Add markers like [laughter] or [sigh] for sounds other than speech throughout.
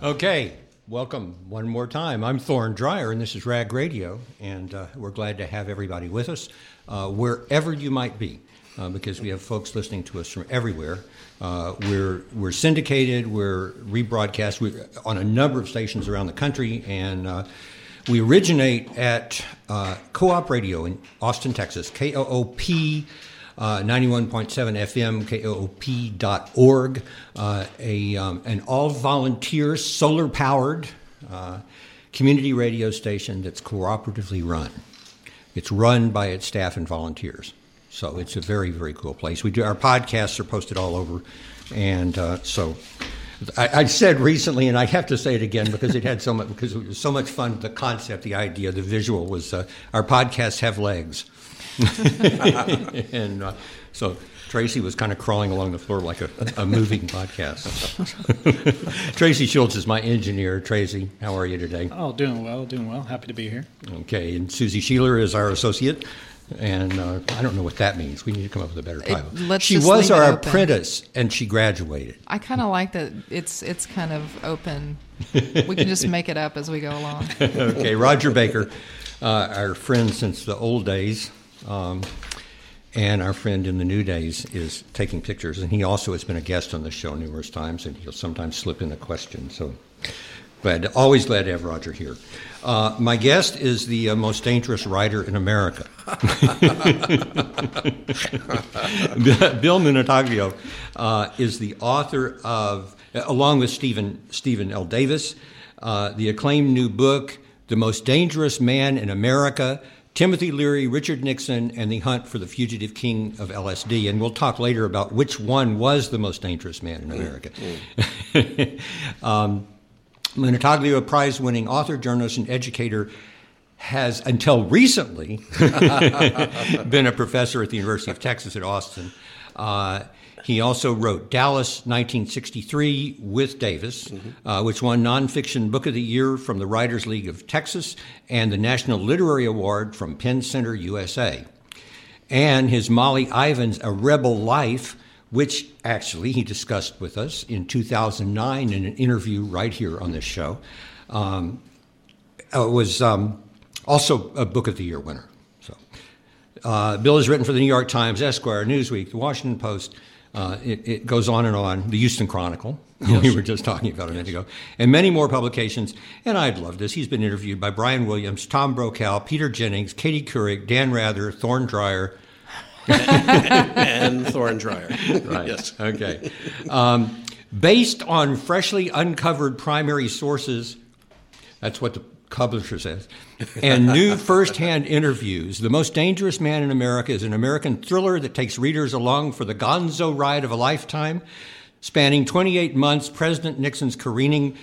Okay, welcome one more time. I'm Thorne Dreyer, and this is Rag Radio, and uh, we're glad to have everybody with us, uh, wherever you might be, uh, because we have folks listening to us from everywhere. Uh, we're we're syndicated, we're rebroadcast we, on a number of stations around the country, and uh, we originate at uh, KOOP Radio in Austin, Texas, K-O-O-P. Uh, 91.7 FM, KOOP.org, uh, a, um, an all volunteer, solar powered uh, community radio station that's cooperatively run. It's run by its staff and volunteers. So it's a very, very cool place. We do our podcasts are posted all over. And uh, so I, I, said recently, and I have to say it again because it had so much because it was so much fun. The concept, the idea, the visual was uh, our podcasts have legs. [laughs] and uh, so Tracy was kind of crawling along the floor like a, a moving [laughs] podcast. [laughs] Tracy Schultz is my engineer. Tracy, how are you today? Oh, doing well, doing well. Happy to be here. Okay, and Susie Sheeler is our associate. And uh, I don't know what that means. We need to come up with a better title. It, she was our apprentice, and she graduated. I kind of like that. It's it's kind of open. we can just make it up as we go along. okay, Roger Baker, uh, our friend since the old days, um, and our friend in the new days is taking pictures, and he also has been a guest on the show numerous times, and he'll sometimes slip in a question. So, but always glad to have Roger here. Uh, my guest is the uh, most dangerous writer in America. [laughs] Bill Minutaglio uh, is the author of, along with Steven Steven L. Davis, uh, the acclaimed new book, "The Most Dangerous Man in America." Timothy Leary, Richard Nixon, and the hunt for the fugitive king of LSD. And we'll talk later about which one was the most dangerous man in America. Mm. [laughs] um, a prize winning author, journalist, and educator, has until recently [laughs] been a professor at the University of Texas at Austin. Uh, he also wrote Dallas 1963 with Davis, mm-hmm. uh, which won Nonfiction Book of the Year from the Writers League of Texas and the National Literary Award from PEN Center USA. And his Molly Ivins A Rebel Life, which actually he discussed with us in 2009 in an interview right here on this show, um, uh, was um, also a Book of the Year winner. So, uh, Bill has written for the New York Times, Esquire, Newsweek, the Washington Post, uh, it, it, goes on and on. The Houston Chronicle, [laughs] yes. we were just talking about a minute ago, and many more publications. And I'd love this. He's been interviewed by Brian Williams, Tom Brokaw, Peter Jennings, Katie Couric, Dan Rather, Thorne Dreyer. and Thorne Dreyer. [laughs] Right. Yes. Okay. Um, based on freshly uncovered primary sources, that's what the publisher says, and new [laughs] firsthand interviews. The Most Dangerous Man in America is an American thriller that takes readers along for the gonzo ride of a lifetime. Spanning 28 months, President Nixon's careening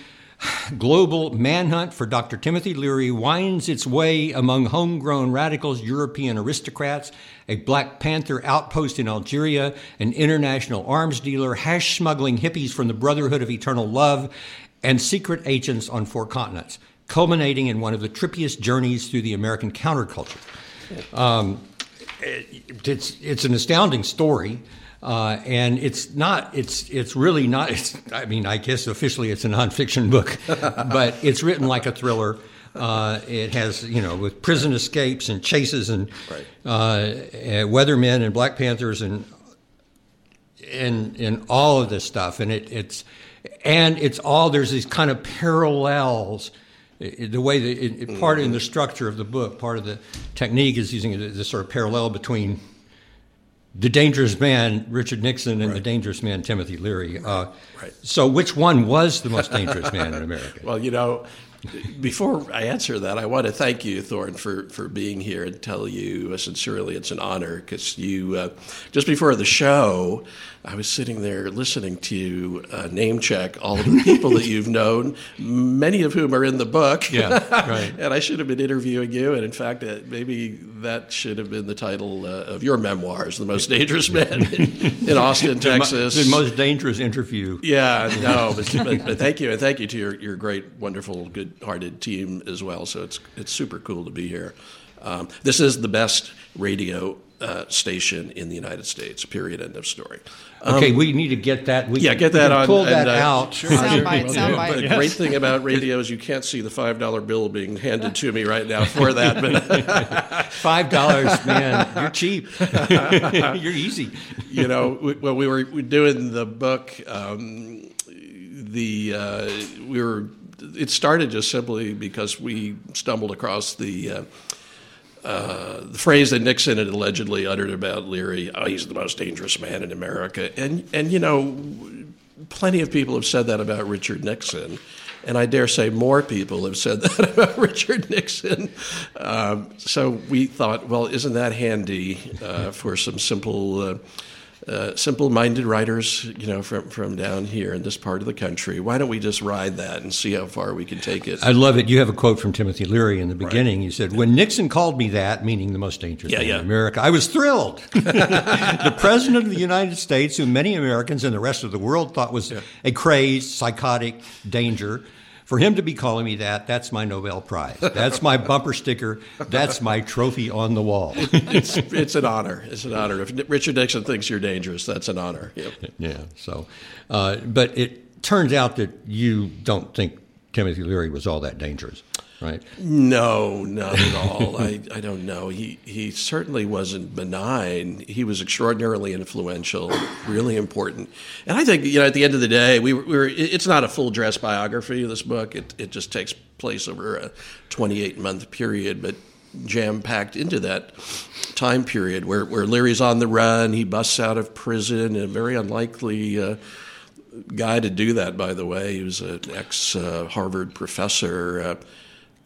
global manhunt for Dr. Timothy Leary winds its way among homegrown radicals, European aristocrats, a Black Panther outpost in Algeria, an international arms dealer, hash smuggling hippies from the Brotherhood of Eternal Love, and secret agents on four continents culminating in one of the trippiest journeys through the American counterculture. Um, it, it's, it's an astounding story. Uh, and it's not it's it's really not it's, i mean i guess officially it's a nonfiction book [laughs] but it's written like a thriller uh, it has you know with prison escapes and chases and right. uh, weathermen and black panthers and and and all of this stuff and it, it's and it's all there's these kind of parallels the way that it, it, part in the structure of the book, part of the technique is using this sort of parallel between the dangerous man Richard Nixon and right. the dangerous man Timothy Leary. Right. Uh, right. So, which one was the most dangerous man in America? [laughs] Well, you know, before I answer that, I want to thank you, Thorne, for, for being here and tell you uh, sincerely it's an honor because you, uh, just before the show, I was sitting there listening to you uh, name check all the people that you've known, many of whom are in the book. Yeah, right. [laughs] and I should have been interviewing you. And in fact, uh, maybe that should have been the title uh, of your memoirs, The Most Dangerous Man in, in Austin, Texas. The most dangerous interview. Yeah, [laughs] no, but, but, but, thank you. And thank you to your, your great, wonderful, good hearted team as well. So it's, it's super cool to be here. Um, this is the best radio uh, station in the United States. Period. End of story. Okay, we need to get that. We Um, Yeah, get that can on. Pull and, that uh, out. Sure. Soundbite, Will do. soundbite. The Yes. great thing about radio is you can't see the five dollar bill being handed to me right now for that. But [laughs] Five dollars, man. You're cheap. [laughs] You're easy. you know, we, when we were doing the book, um, the uh, we were. It started just simply because we stumbled across the. Uh, uh, the phrase that Nixon had allegedly uttered about Leary, oh, he's the most dangerous man in America. And, and, you know, plenty of people have said that about Richard Nixon. And I dare say more people have said [laughs] that about Richard Nixon. Um, so we thought, well, isn't that handy uh, for some simple, uh, simple-minded writers, you know, from from down here in this part of the country? Why don't we just ride that and see how far we can take it? I love it. You have a quote from Timothy Leary in the beginning. You said, "When Nixon called me that, meaning the most dangerous Yeah, man yeah. in America, I was thrilled." [laughs] the president of the United States, who many Americans and the rest of the world thought was a crazed, psychotic danger. For him to be calling me that, that's my Nobel Prize. That's my bumper sticker. That's my trophy on the wall. it's it's an honor. It's an honor. If Richard Nixon thinks you're dangerous, that's an honor. Yep. Yeah. So, uh, but it turns out that you don't think Timothy Leary was all that dangerous, right? No, not at all. I, I don't know. He he certainly wasn't benign. He was extraordinarily influential, really important. And I think you know at the end of the day, we were, we were it's not a full dress biography of this book. It it just takes place over a 28 month period, but jam packed into that time period where where Leary's on the run. He busts out of prison, a very unlikely. Uh, guy to do that, by the way. He was an ex uh, Harvard professor, uh,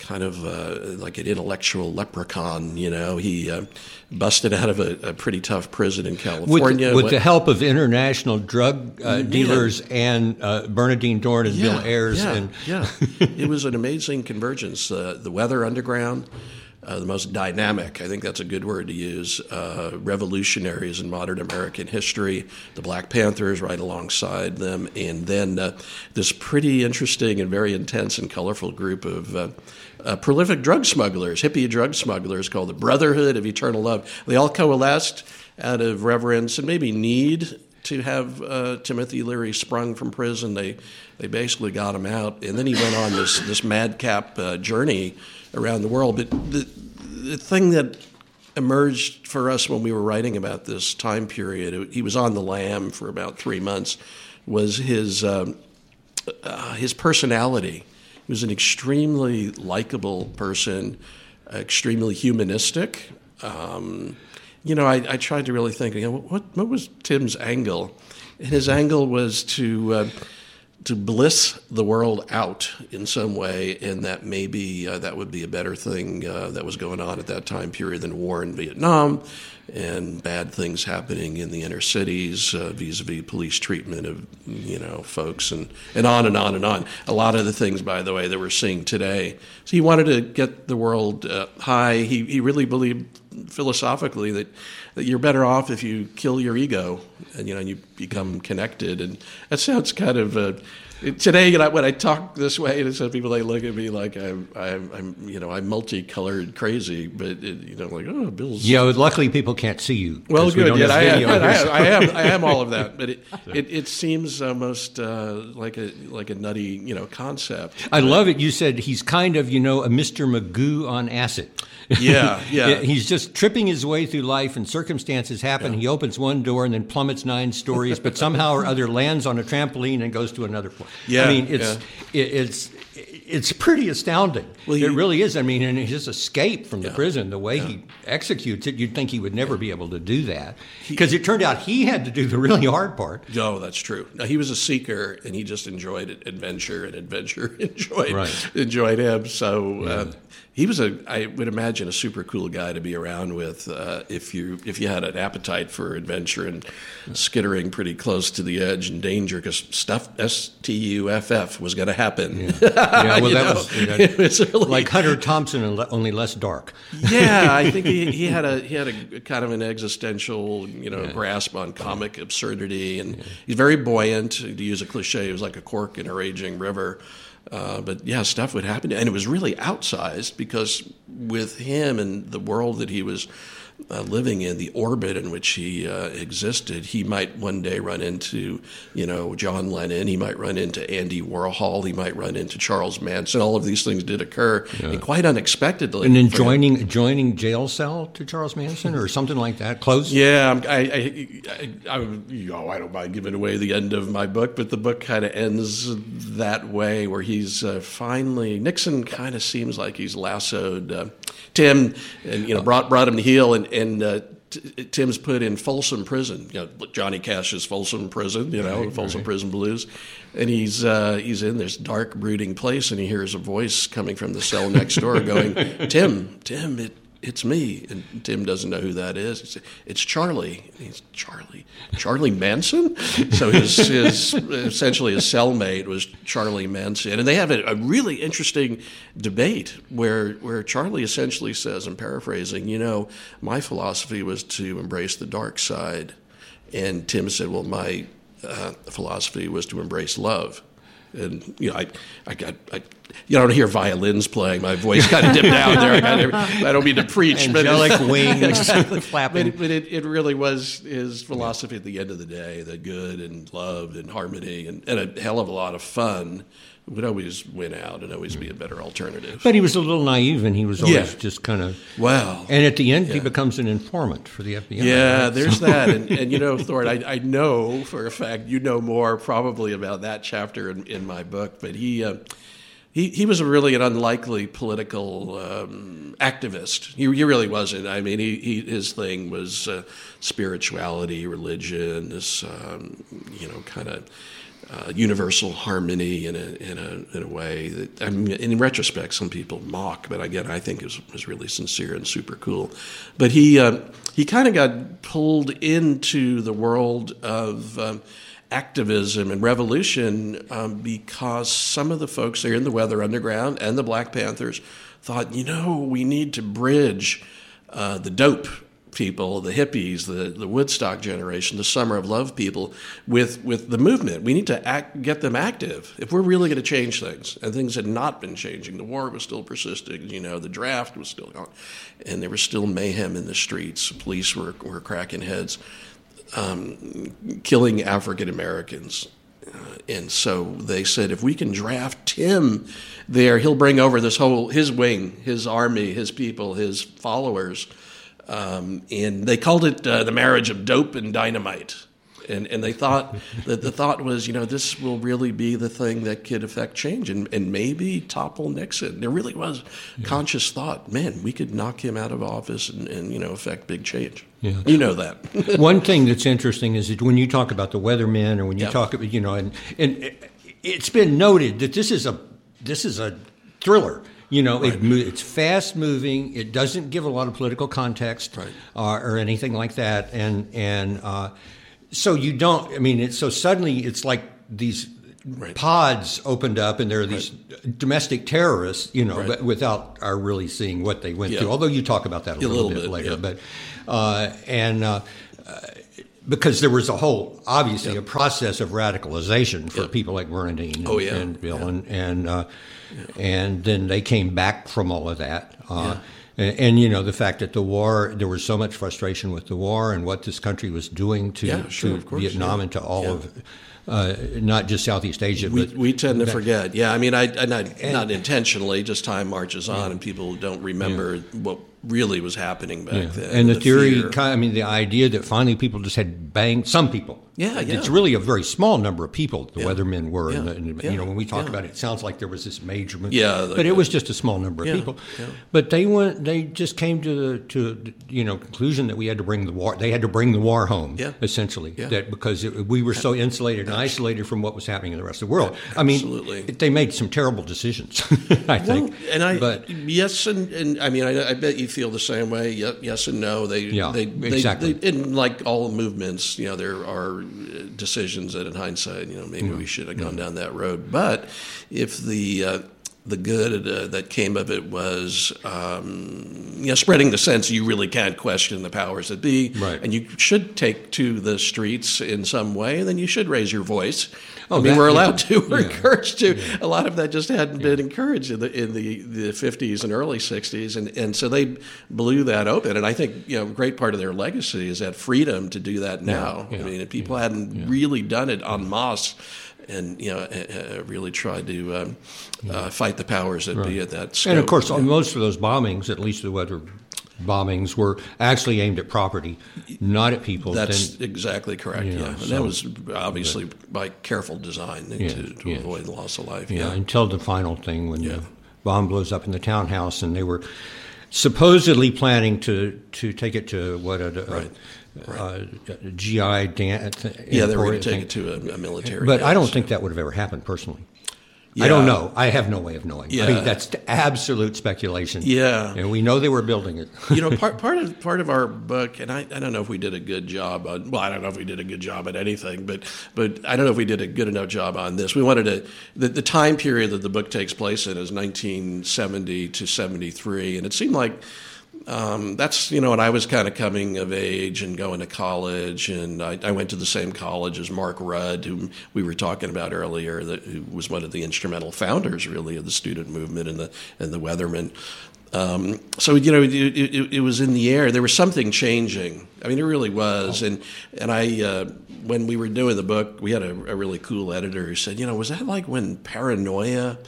kind of uh, like an intellectual leprechaun. You know, he uh, busted out of a, a pretty tough prison in California. with went- the help of international drug uh, dealers and uh, Bernardine Dohrn and Bill Ayers. Yeah, and yeah. [laughs] it was an amazing convergence. Uh, the Weather Underground, uh, the most dynamic, I think that's a good word to use, uh, revolutionaries in modern American history, the Black Panthers right alongside them, and then uh, this pretty interesting and very intense and colorful group of. Uh, uh, prolific drug smugglers, hippie drug smugglers called the Brotherhood of Eternal Love. They all coalesced out of reverence and maybe need to have uh, Timothy Leary sprung from prison. They they basically got him out, and then he went on this this madcap uh, journey around the world. But the the thing that emerged for us when we were writing about this time period, he was on the lam for about three months, was his um, uh, his personality. He was an extremely likable person, extremely humanistic. Um, you know, I, I tried to really think, you know, what what was Tim's angle? And his angle was to uh, to bliss the world out in some way, and that maybe uh, that would be a better thing uh, that was going on at that time period than war in Vietnam and bad things happening in the inner cities uh, vis-a-vis police treatment of you know folks and, and on and on and on. A lot of the things, by the way, that we're seeing today. So he wanted to get the world uh, high. He he really believed philosophically that, that you're better off if you kill your ego and you know you become connected and that sounds kind of uh, today you know when I talk this way to some people they look at me like I'm, I'm, I'm you know I'm multicolored crazy but it, you know like oh Bill's you know, luckily people can't see you well, good. don't Yeah, I am, I, am, I am. I am all of that, but it [laughs] it, it seems almost uh, like a like a nutty you know concept. I love it. You said he's kind of, you know, a Mr. Magoo on acid. Yeah, [laughs] yeah. he's just tripping his way through life, and circumstances happen. He opens one door and then plummets nine stories, but somehow or other lands on a trampoline and goes to another floor. Yeah, I mean, it's it, it's it's pretty astounding. Well, it really is. I mean, and his escape from the prison, the way he executes it, you'd think he would never be able to do that because it turned out he had to do the really hard part. No, that's true. No, he was a seeker, and he just enjoyed adventure, and adventure [laughs] enjoyed Right. enjoyed him. So uh, he was a, I would imagine, a super cool guy to be around with uh, if you if you had an appetite for adventure and skittering pretty close to the edge and danger, because stuff S T U F F was going to happen. Yeah, [laughs] well, that was you [laughs] know, it was really, like Hunter Thompson, only less dark. yeah, I think he, he [laughs] had a he had a kind of an existential you know grasp on comic absurdity, and he's very buoyant. To use a cliche, he was like a cork in a raging river. Uh, but yeah, stuff would happen, and it was really outsized because with him and the world that he was uh, living in the orbit in which he uh, existed, he might one day run into, you know, John Lennon. He might run into Andy Warhol. He might run into Charles Manson. All of these things did occur, and quite unexpectedly. And then joining joining jail cell to Charles Manson or something like that. Close. Yeah, I'm- I, I, I, I, you know, I don't mind giving away the end of my book, but the book kind of ends that way, where he's uh, finally Nixon kind of seems like he's lassoed uh, Tim, and you know, brought brought him to heel, and and. Uh, T- Tim's put in Folsom Prison, you know, Johnny Cash's Folsom Prison, you know, Folsom Prison Blues, and he's uh, he's in this dark, brooding place, and he hears a voice coming from the cell next door, going, [laughs] "Tim, Tim, it, it's me. And Tim doesn't know who that is. Said, it's Charlie. He's Charlie. Charlie Manson? So his, his essentially his cellmate was Charlie Manson. And they have a, a really interesting debate where where Charlie essentially says, I'm paraphrasing, you know, my philosophy was to embrace the dark side. And Tim said, Well, my uh, philosophy was to embrace love. And you know, I, I got, I, you don't hear violins playing. My voice kind of dipped down there. I, got, I don't mean to preach, Angelic [laughs] [laughs] but wings but, flapping. it, but it, it really was his philosophy at the end of the day the good and love and harmony and, and a hell of a lot of fun would always win out and always be a better alternative. But he was a little naive, and he was always Yeah. just kind of. Wow. And at the end, he becomes an informant for the FBI. Yeah, right? there's that, and, [laughs] and you know, Thorne, I, I know for a fact you know more probably about that chapter in, in my book, but he. Uh, he, he was a really an unlikely political um, activist. He, he really wasn't. I mean, he, he his thing was uh, spirituality, religion, this um, you know kind of uh, universal harmony in a in a in a way that I mean, in retrospect, some people mock, but again, I think it was, was really sincere and super cool. But he uh, he kind of got pulled into the world of. Um, activism and revolution um, because some of the folks there in the Weather Underground and the Black Panthers thought, you know, we need to bridge uh, the dope people, the hippies, the, the Woodstock generation, the Summer of Love people, with, with the movement. We need to act, get them active if we're really going to change things. And things had not been changing. The war was still persisting. You know, the draft was still on, and there was still mayhem in the streets. Police were, were cracking heads um, killing African Americans. Uh, and so they said, if we can draft Tim there, he'll bring over this whole his wing, his army, his people, his followers. Um, and they called it uh, the marriage of dope and dynamite. And, and they thought [laughs] that the thought was, you know, this will really be the thing that could affect change and, and maybe topple Nixon. There really was conscious thought, man, we could knock him out of office and, and you know, affect big change. Yeah. You know that. [laughs] One thing that's interesting is that when you talk about the weathermen, or when you Yeah. talk about, you know, and and it- it's been noted that this is a this is a thriller. You know, it, mo- it's fast moving. It doesn't give a lot of political context Right. uh, or anything like that, and and uh, so you don't. I mean, it's so suddenly it's like these. Right. Pods opened up, and there are these domestic terrorists, you know, Right. but without our really seeing what they went Yeah. through. Although you talk about that a, A little, little bit, bit, later, yeah. but uh, and uh, because there was a whole obviously a process of radicalization for people like Bernardine and, Oh, and Bill and and, uh, and then they came back from all of that. Uh, and, and you know the fact that the war, there was so much frustration with the war and what this country was doing to, Yeah, sure, to course, Vietnam yeah. and to all Yeah. of uh, not just Southeast Asia, We, but we tend to forget. Yeah, I mean, I, I not, not intentionally, just time marches on and people don't remember what really was happening back Yeah. then. And the, theory, fear. I mean, the idea that finally people just had banged some people. Yeah, yeah. It's really a very small number of people. The Yeah. weathermen were, Yeah. the, and, Yeah. you know, when we talk about it, it sounds like there was this major movement. Yeah, but it was just a small number of people. yeah. But they went. They just came to the to you know conclusion that we had to bring the war. They had to bring the war home. Yeah. essentially. Yeah. That because it, we were so insulated and isolated from what was happening in the rest of the world. I mean, Absolutely. they made some terrible decisions. [laughs] I think. Well, and I, but yes, and, and I mean, I, I bet you feel the same way. Ye- Yes and no. They, Yeah, they, exactly. They, and like all movements, you know, there are decisions that, in hindsight, you know, maybe we should have gone down that road. But if the uh, the good uh, that came of it was, um, you know, spreading the sense you really can't question the powers that be, Right. and you should take to the streets in some way, and then you should raise your voice. Oh, I mean, that- we're yeah. allowed to. [laughs] We're Yeah. encouraged to. A lot of that just hadn't been encouraged in the in the, the 50s and early 60s, and, and so they blew that open. And I think you know, a great part of their legacy is that freedom to do that now. yeah, I mean, if people hadn't really done it en masse, and you know, uh, really tried to um, uh, fight the powers that be at that. Scope. And of course, Yeah. most of those bombings, at least the weather bombings, were actually aimed at property, not at people. That's exactly correct. Yeah, and so- that was obviously by careful design to, to yeah. avoid loss of life. yeah, Yeah, until the final thing when Yeah. the bomb blows up in the townhouse, and they were supposedly planning to to take it to what a, a, Right. a, GI dance. yeah, they were going to take thing. it to a, a military. But I don't think that would have ever happened personally. I don't know. I have no way of knowing. I mean, that's absolute speculation. Yeah. and we know they were building it. you know, [laughs] part part of part of our book, and I, I don't know if we did a good job on. Well, I don't know if we did a good job at anything, but but I don't know if we did a good enough job on this. We wanted to the, the time period that the book takes place in is 1970 to 73, and it seemed like. Um, that's you know, and I was kind of coming of age and going to college, and I, I went to the same college as Mark Rudd, whom we were talking about earlier, that who was one of the instrumental founders, really, of the student movement and the and the Weathermen. Um, so you know, it, it, it was in the air. There was something changing. I mean, it really was. And and I, uh, when we were doing the book, we had a, a really cool editor who said, you know, was that like when paranoia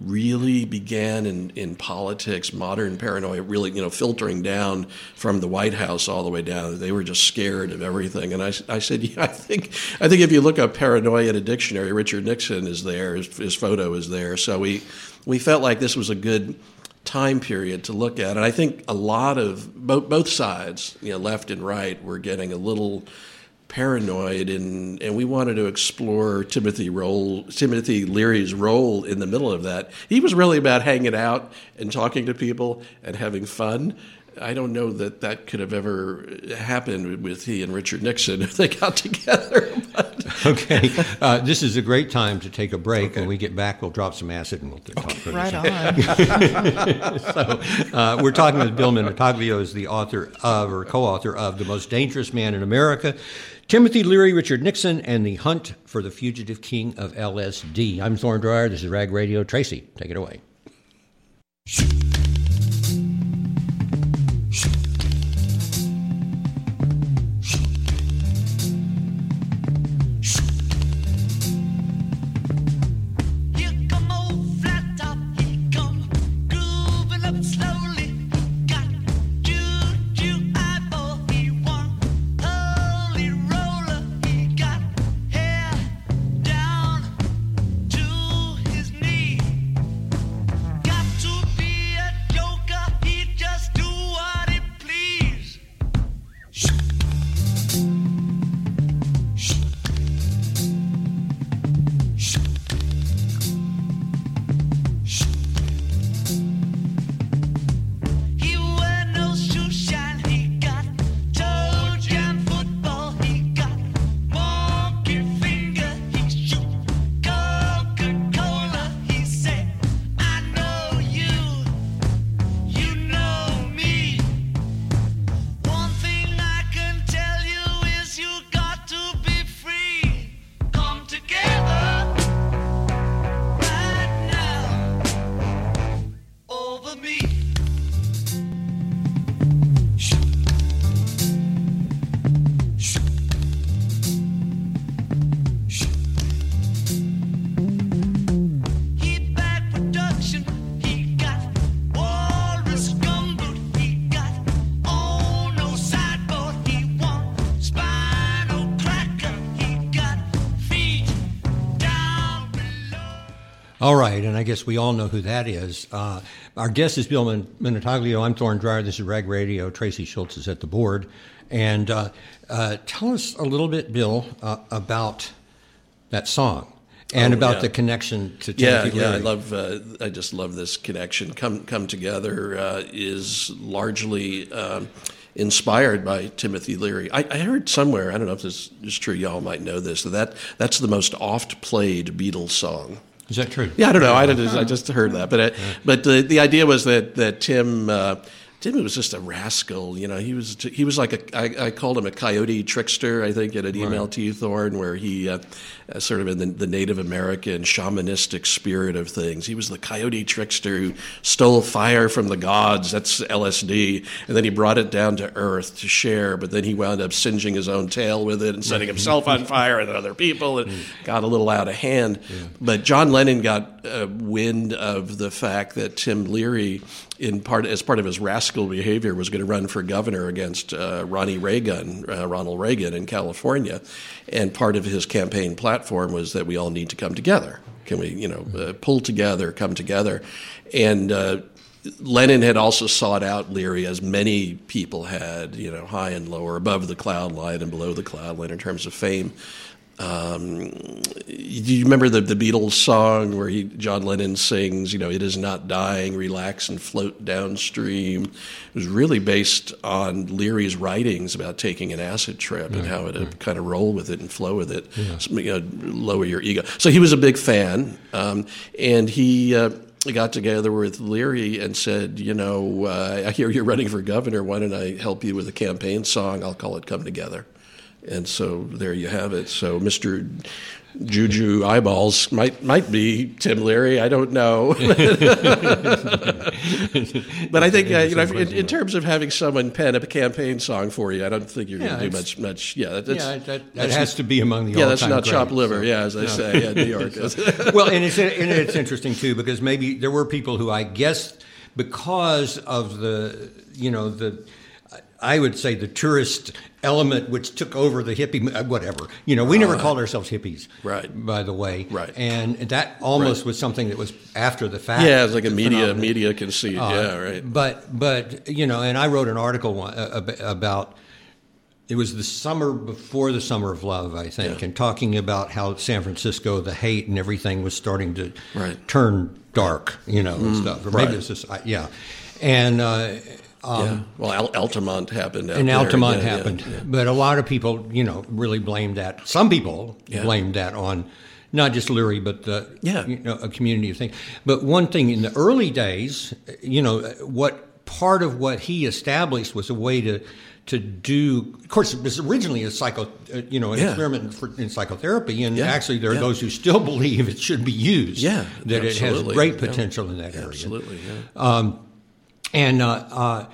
really began in, in politics, modern paranoia, really, you know, filtering down from the White House all the way down. They were just scared of everything. And I, I said, [laughs] yeah, I think, I think if you look up paranoia in a dictionary, Richard Nixon is there, his, his photo is there. So we, we felt like this was a good time period to look at. And I think a lot of both, both sides, you know, left and right, were getting a little paranoid and and we wanted to explore Timothy role Timothy Leary's role in the middle of that. He was really about hanging out and talking to people and having fun. I don't know that that could have ever happened with he and Richard Nixon if they got [laughs] together. But Okay, [laughs] uh, this is a great time to take a break. When we get back, we'll drop some acid and we'll talk further. Right on. [laughs] So, uh, we're talking with Bill Minutaglio, is the author of or co-author of "The Most Dangerous Man in America." Timothy Leary, Richard Nixon, and the Hunt for the Fugitive King of LSD. I'm Thorne Dreyer. This is Rag Radio. Tracy, take it away. I guess we all know who that is. Uh, our guest is Bill Min- Minutaglio. I'm Thorne Dreyer. This is Rag Radio. Tracy Schultz is at the board. And uh, uh, tell us a little bit, Bill, uh, about that song and Oh, about yeah. the connection to Yeah, Timothy yeah, I love. Uh, I just love this connection. Come, come together uh, is largely um, inspired by Timothy Leary. I, I heard somewhere. I don't know if this is true. Y'all might know this. That that's the most oft played Beatles song. Is that true? Yeah, I don't know. I, don't, I just heard that, but uh, but the the idea was that that Tim. Uh, Tim was just a rascal, you know. He was he was like a I, I called him a coyote trickster. I think in an email to you, Thorne, where he uh, uh, sort of in the, the Native American shamanistic spirit of things. He was the coyote trickster who stole fire from the gods. That's LSD, and then he brought it down to earth to share. But then he wound up singeing his own tail with it and setting himself on fire and other people, and got a little out of hand. But John Lennon got uh, wind of the fact that Tim Leary in part as part of his rascal behavior was going to run for governor against uh, Ronnie Reagan, uh, Ronald Reagan in California, and part of his campaign platform was that we all need to come together. Can we, you know, uh, pull together, come together, and. Uh, Lennon had also sought out Leary, as many people had, you know, high and lower, above the cloud line and below the cloud line in terms of fame. Um, do you remember the, the Beatles song where he, John Lennon sings, you know, it is not dying, relax and float downstream? It was really based on Leary's writings about taking an acid trip and how to kind of roll with it and flow with it, So, you know, lower your ego. So he was a big fan, um, and he. Uh, got together with Leary and said, you know, uh, I hear you're running for governor. Why don't I help you with a campaign song? I'll call it "Come Together." And so there you have it. So Mr. Juju eyeballs might might be Tim Leary. I don't know, [laughs] but I think uh, you know, in, in terms of having someone pen a campaign song for you, I don't think you're Yeah, going to do much. Much, yeah. That, that's, Yeah, that, that that's- has to be among the yeah, that's all-time not chopped liver. so. Yeah, as I say, yeah, New York. [laughs] well, and it's and it's interesting too because maybe there were people who I guess because of the you know the I would say the tourist element which took over the hippie uh, whatever you know we never called ourselves hippies Right. by the way Right. and that almost Right. was something that was after the fact yeah, it's like a media phenomenon. media conceit. Uh, yeah, right. But but you know, and I wrote an article one, uh, about it was the summer before the summer of love, I think, Yeah. and talking about how San Francisco, the hate and everything was starting to Right. Mm, turn dark, you know, and stuff. Or maybe right. it was just, yeah, and. Uh, yeah. Well, Al- Altamont happened. And. Altamont Yeah, yeah, happened, yeah. but a lot of people, you know, really blamed that. Some people Yeah. blamed that on not just Leary, but the Yeah. you know, a community of things. But one thing in the early days, you know, what part of what he established was a way to to do. Of course, it was originally a psycho, uh, you know, an Yeah. experiment for, in psychotherapy, and Yeah. actually there are Yeah. those who still [laughs] believe it should be used. Yeah, that it has absolutely. great Yeah. potential in that area. Absolutely. Yeah. And uh, uh,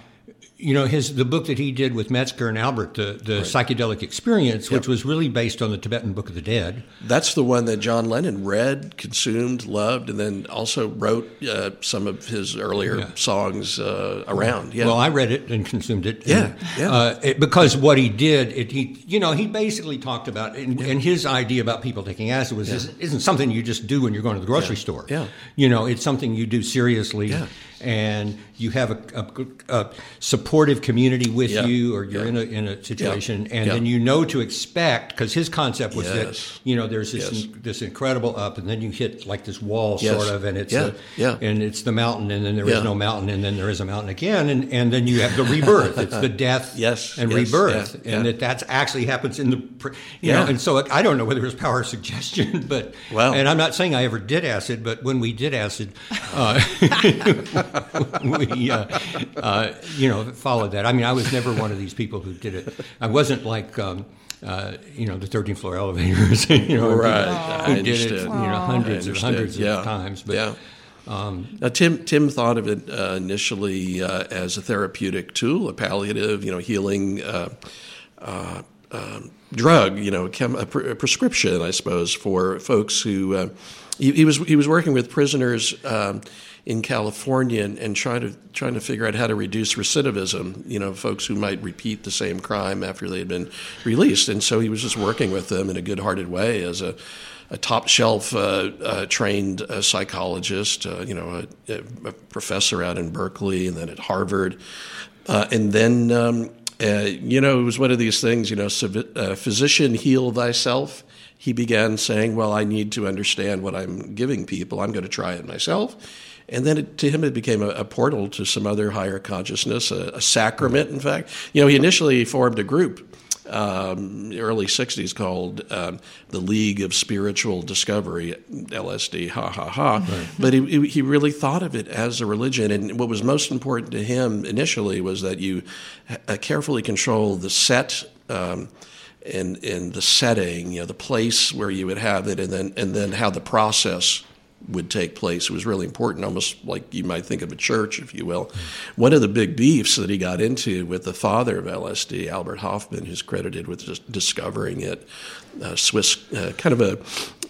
you know, his the book that he did with Metzner and Alpert, the the psychedelic experience, which was really based on the Tibetan Book of the Dead. That's the one that John Lennon read, consumed, loved, and then also wrote uh, some of his earlier Yeah. songs uh, around. Yeah. Well, I read it and consumed it. Yeah, and, yeah. Uh, it, because what he did, it, he you know, he basically talked about, and, and his idea about people taking acid was this isn't something you just do when you're going to the grocery store. Yeah. You know, it's something you do seriously. Yeah. And you have a, a, a supportive community with Yeah. you, or you're Yeah. in a in a situation, and then you know to expect. Because his concept was Yes. that you know there's this Yes. this incredible up, and then you hit like this wall, Yes. sort of, and it's Yeah. a, Yeah. and it's the mountain, and then there is no mountain, and then there is a mountain again, and, and then you have the rebirth. It's the [laughs] death Yes, and rebirth, and that that's actually happens in the, you Yeah. know. And so I don't know whether it was power of suggestion, [laughs] but well, and I'm not saying I ever did acid, but when we did acid, uh, [laughs] [laughs] we uh, uh, you know followed that. I mean, I was never one of these people who did it. I wasn't like. Um, uh, you know the 13th floor elevators. [laughs] You know, Right. people I who did it. You know, hundreds and hundreds Yeah. of times. But yeah. now, Tim Tim thought of it uh, initially uh, as a therapeutic tool, a palliative, you know, healing uh, uh, um, drug, you know, chem- a, pre- a prescription, I suppose, for folks who uh, he, he was he was working with prisoners. Um, in California, and, and trying to trying to figure out how to reduce recidivism. You know, folks who might repeat the same crime after they had been released, and so he was just working with them in a good-hearted way as a a top shelf uh, uh, trained uh, psychologist, uh, you know, a, a professor out in Berkeley and then at Harvard. Uh, and then, um, uh, you know, it was one of these things, you know, physician heal thyself. He began saying, well, I need to understand what I'm giving people. I'm going to try it myself. And then it, to him, it became a, a portal to some other higher consciousness, a, a sacrament, in fact. You know, he initially formed a group um, early 60s called um, the League of Spiritual Discovery, LSD, ha ha ha. But he, he really thought of it as a religion. And what was most important to him initially was that you uh, carefully control the set. Um, and, and the setting, you know, the place where you would have it, and then and then how the process would take place. It was really important, almost like you might think of a church, if you will. One of the big beefs that he got into with the father of LSD, Albert Hofmann, who's credited with discovering it, uh, Swiss, uh, kind of a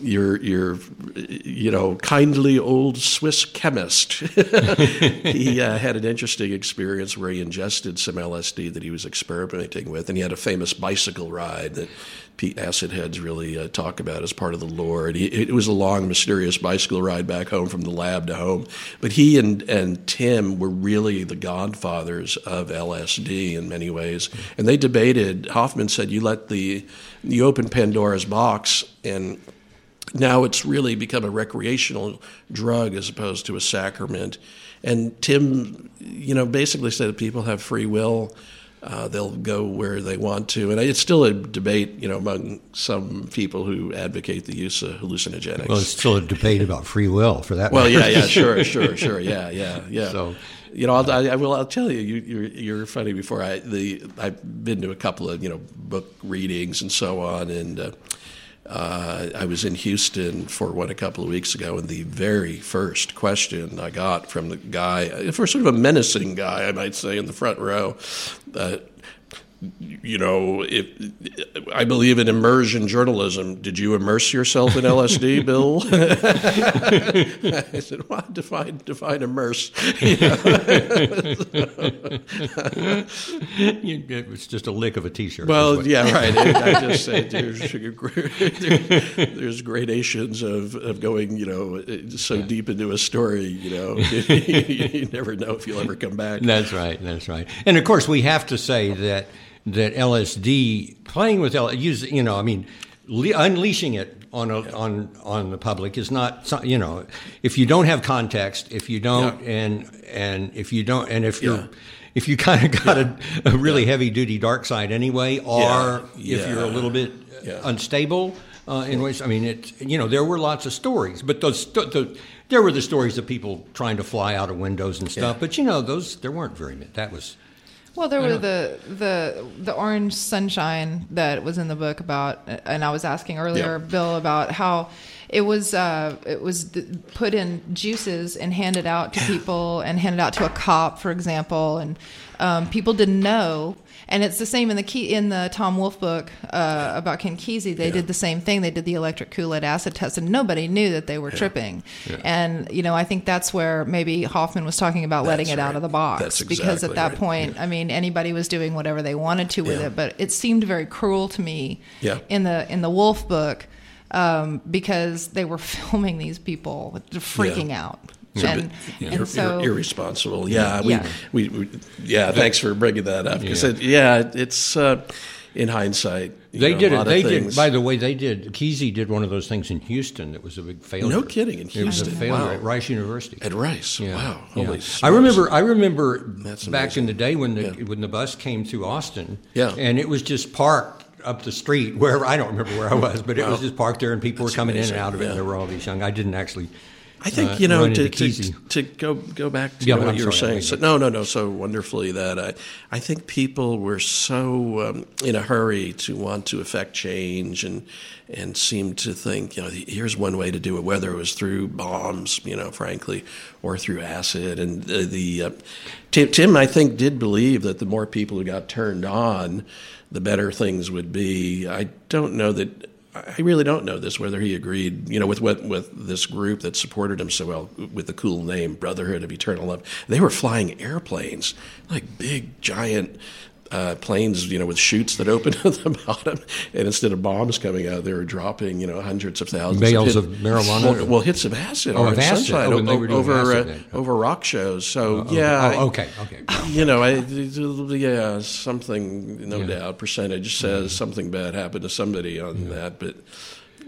your your you know kindly old Swiss chemist. [laughs] he uh, had an interesting experience where he ingested some LSD that he was experimenting with, and he had a famous bicycle ride that Pete acid heads really uh, talk about as part of the lore. He, it was a long, mysterious bicycle ride back home from the lab to home. But he and, and Tim were really the godfathers of LSD in many ways. And they debated. Hofmann said, "You let the you open Pandora's box and." Now it's really become a recreational drug as opposed to a sacrament. And Tim, you know, basically said that people have free will. Uh, they'll go where they want to, and it's still a debate, you know, among some people who advocate the use of hallucinogenics. Well, it's still a debate about free will for that. Well, matter. yeah, yeah, sure, [laughs] sure, sure, yeah, yeah, yeah. So- you know, I'll, I, I will. I'll tell you, you you're, you're funny. Before I the I've been to a couple of you know book readings and so on, and uh, uh, I was in Houston for one a couple of weeks ago, and the very first question I got from the guy, uh, for sort of a menacing guy, I might say, in the front row. Uh, you know, if I believe in immersion journalism, did you immerse yourself in LSD, [laughs] Bill? I said, "Well, define define immerse." [laughs] You- it was just a lick of a T-shirt. Well, what- yeah, right. I just [laughs] said there's, there's gradations of, of going, you know, so deep into a story, you know, you never know if you'll ever come back. That's right. That's right. And of course, we have to say that that LSD playing with L, use you know, I mean, le- unleashing it on a, on on the public is not you know, if you don't have context, if you don't, Yeah. and and if you don't, and if you're if you kind of [laughs] got a, a really heavy duty dark side anyway, or if you're a little bit unstable. Uh, in ways, I mean, it. You know, there were lots of stories, but those, the, there were the stories of people trying to fly out of windows and stuff. Yeah. But you know, those there weren't very many. That was Well, there were the the the orange sunshine that was in the book about, and I was asking earlier, Yeah. Bill, about how it was uh, it was put in juices and handed out to people, and handed out to a cop, for example, and um, people didn't know. And it's the same in the key in the Tom Wolfe book uh, about Ken Kesey. They Yeah. did the same thing. They did the electric Kool Aid acid test, and nobody knew that they were tripping. And you know, I think that's where maybe Hofmann was talking about letting That's it out of the box That's because at that right. point, I mean, anybody was doing whatever they wanted to with Yeah. it, but it seemed very cruel to me Yeah. in the in the Wolfe book um, because they were [laughs] filming these people freaking Yeah. out, So, and but and ir- so ir- irresponsible. Yeah, we, Yeah. We, we yeah. Thanks for bringing that up because Yeah. it, yeah, it's uh, in hindsight. you They know, did a it. They did. By the way, they did. Kesey did one of those things in Houston. that was a big failure. No kidding, in It was a Houston. failure Wow. at Rice University. at Rice. Yeah, Wow, yeah. holy! I remember. I remember That's back amazing. in the day when the Yeah. when the bus came through Austin. Yeah. and it was just parked up the street wherever. I don't remember where I was, but it was just parked there, and people That's were coming in and out of it. yeah. And there were all these young. I didn't actually. I think uh, you know to, to, to go go back to Yeah, what I'm you were sorry, saying. So, no, no, no. So wonderfully that I I think people were so um, in a hurry to want to affect change and and seemed to think you know here's one way to do it, whether it was through bombs, you know, frankly, or through acid. And the, the uh, Tim, Tim, I think, did believe that the more people who got turned on, the better things would be. I don't know that. I really don't know this whether he agreed, you know, with what with this group that supported him so well with the cool name Brotherhood of Eternal Love. They were flying airplanes, like big giant uh, planes, you know, with chutes that open [laughs] at the bottom, and instead of bombs coming out, they were dropping, you know, hundreds of thousands Bales hit- of [laughs] marijuana? Well, well, hits of acid Oh, or of acid. sunshine Oh, and they o- were over acid uh, over rock shows. So Oh, yeah, oh, okay. Okay. [laughs] you know, I, yeah, something, no Yeah. doubt, percentage says something bad happened to somebody on that. But,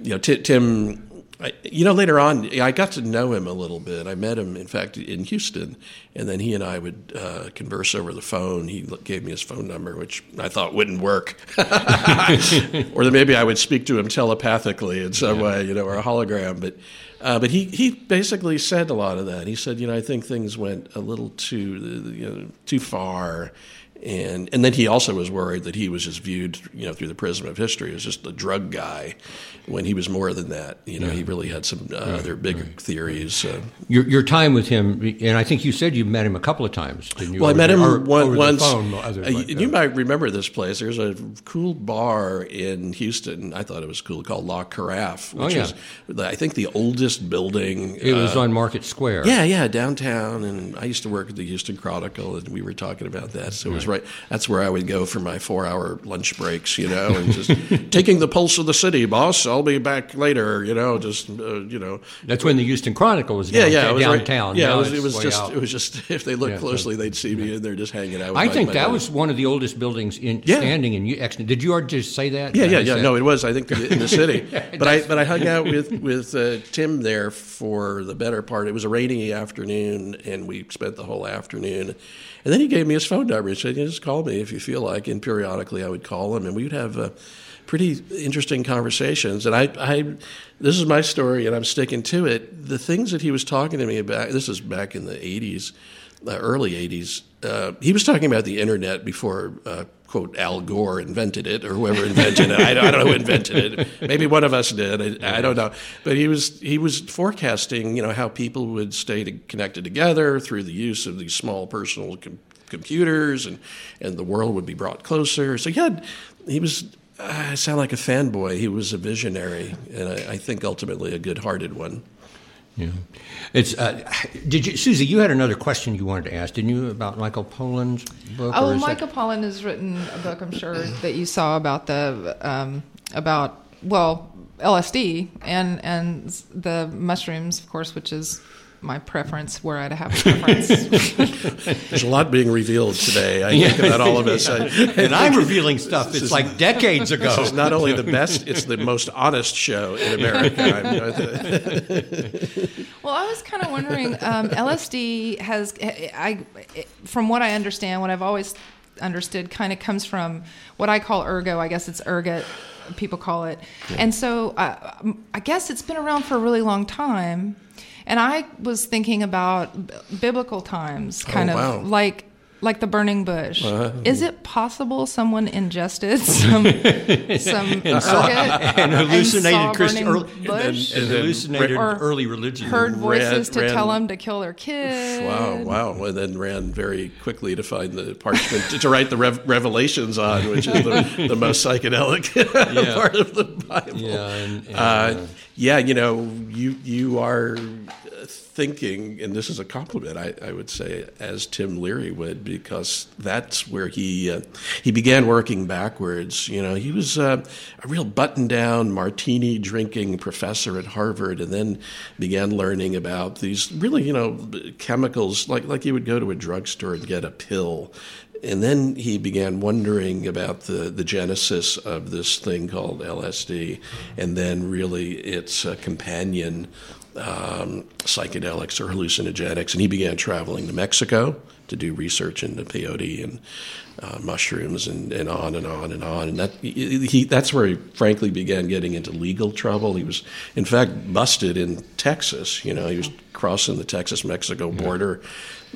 you know, Ti- Tim, I, you know, later on, I got to know him a little bit. I met him, in fact, in Houston, and then he and I would uh, converse over the phone. He gave me his phone number, which I thought wouldn't work, [laughs] or that maybe I would speak to him telepathically in some way, you know, or a hologram. But uh, but he, he basically said a lot of that. He said, you know, I think things went a little too you know, too far. And and then he also was worried that he was just viewed, you know, through the prism of history as just a drug guy, when he was more than that. You know, he really had some uh, other big theories. Uh, Your, your time with him, and I think you said you met him a couple of times, didn't you? well, I met him or one, once. phone, other- Uh, you might remember this place. There's a cool bar in Houston. I thought it was cool called La Carafe, which Oh, yeah. is, the- I think, the oldest building. It was uh, on Market Square. Yeah, yeah, downtown, and I used to work at the Houston Chronicle, and we were talking about that. So it was right. That's where I would go for my four-hour lunch breaks, you know, and just [laughs] taking the pulse of the city, boss. I'll be back later, you know. Just uh, you know. That's when the Houston Chronicle was Yeah, downtown. yeah, it was right- downtown. yeah, it was, it was just, out. it was just. [laughs] If they looked Yeah, closely, they'd see me in there just hanging out. With I think that buddy. was one of the oldest buildings in Yeah. standing in Exton. Did you already just say that? Yeah, yeah, yeah. said- No, it was. I think in the city. [laughs] but I but I hung out with with uh, Tim there for the better part. It was a rainy afternoon, and we spent the whole afternoon. And then he gave me his phone number. He said, "You just call me if you feel like." And periodically, I would call him, and we would have uh, pretty interesting conversations. And I, I, this is my story, and I'm sticking to it. The things that he was talking to me about. This is back in the '80s, uh, early '80s. Uh, he was talking about the internet before. Uh, quote Al Gore invented it or whoever invented it. I, don't- I don't know who invented it. Maybe one of us did. I, I don't know. But he was he was forecasting, you know, how people would stay to, connected together through the use of these small personal com- computers, and and the world would be brought closer. So he had he was. I sound like a fanboy. He was a visionary, and I, I think ultimately a good-hearted one. Yeah. It's. Uh, did you, Susie? You had another question you wanted to ask, didn't you, about Michael Pollan's book? Oh, or is that- Michael Pollan has written a book. I'm sure that you saw about the um, about well LSD and and the mushrooms, of course, which is my preference. Where I'd have a preference. [laughs] There's a lot being revealed today. I think about all of us. [laughs] I, and I'm revealing stuff that's like decades ago. This is not only the best; it's the most honest show in America. I'm, you know, [laughs] Well, I was kind of wondering. Um, LSD has, I, from what I understand, what I've always understood, kind of comes from what I call ergo. I guess it's ergot. People call it, and so uh, I guess it's been around for a really long time. And I was thinking about b- biblical times, kind Oh, of wow. like like the burning bush. Uh-huh. Is it possible someone ingested [laughs] some some ergot and hallucinated saw Christian burning early, bush? and hallucinated Or early religion. heard voices to ran- tell them to kill their kids? wow, wow! And then ran very quickly to find the parchment to, to write the rev- Revelations on, which is the, the most psychedelic [laughs] Yeah. part of the Bible. Yeah, and, and, uh, uh, yeah, you know, you you are thinking, and this is a compliment, I, I would say, as Tim Leary would, because that's where he uh, he began working backwards. You know, he was uh, a real button-down, martini drinking professor at Harvard, and then began learning about these really, you know, chemicals like like you would go to a drugstore and get a pill. And then he began wondering about the, the genesis of this thing called LSD, and then really its uh, companion um, psychedelics or hallucinogenics. And he began traveling to Mexico to do research into peyote and uh, mushrooms and, and on and on and on. And that he, that's where he frankly began getting into legal trouble. He was, in fact, busted in Texas. You know, he was crossing the Texas-Mexico border,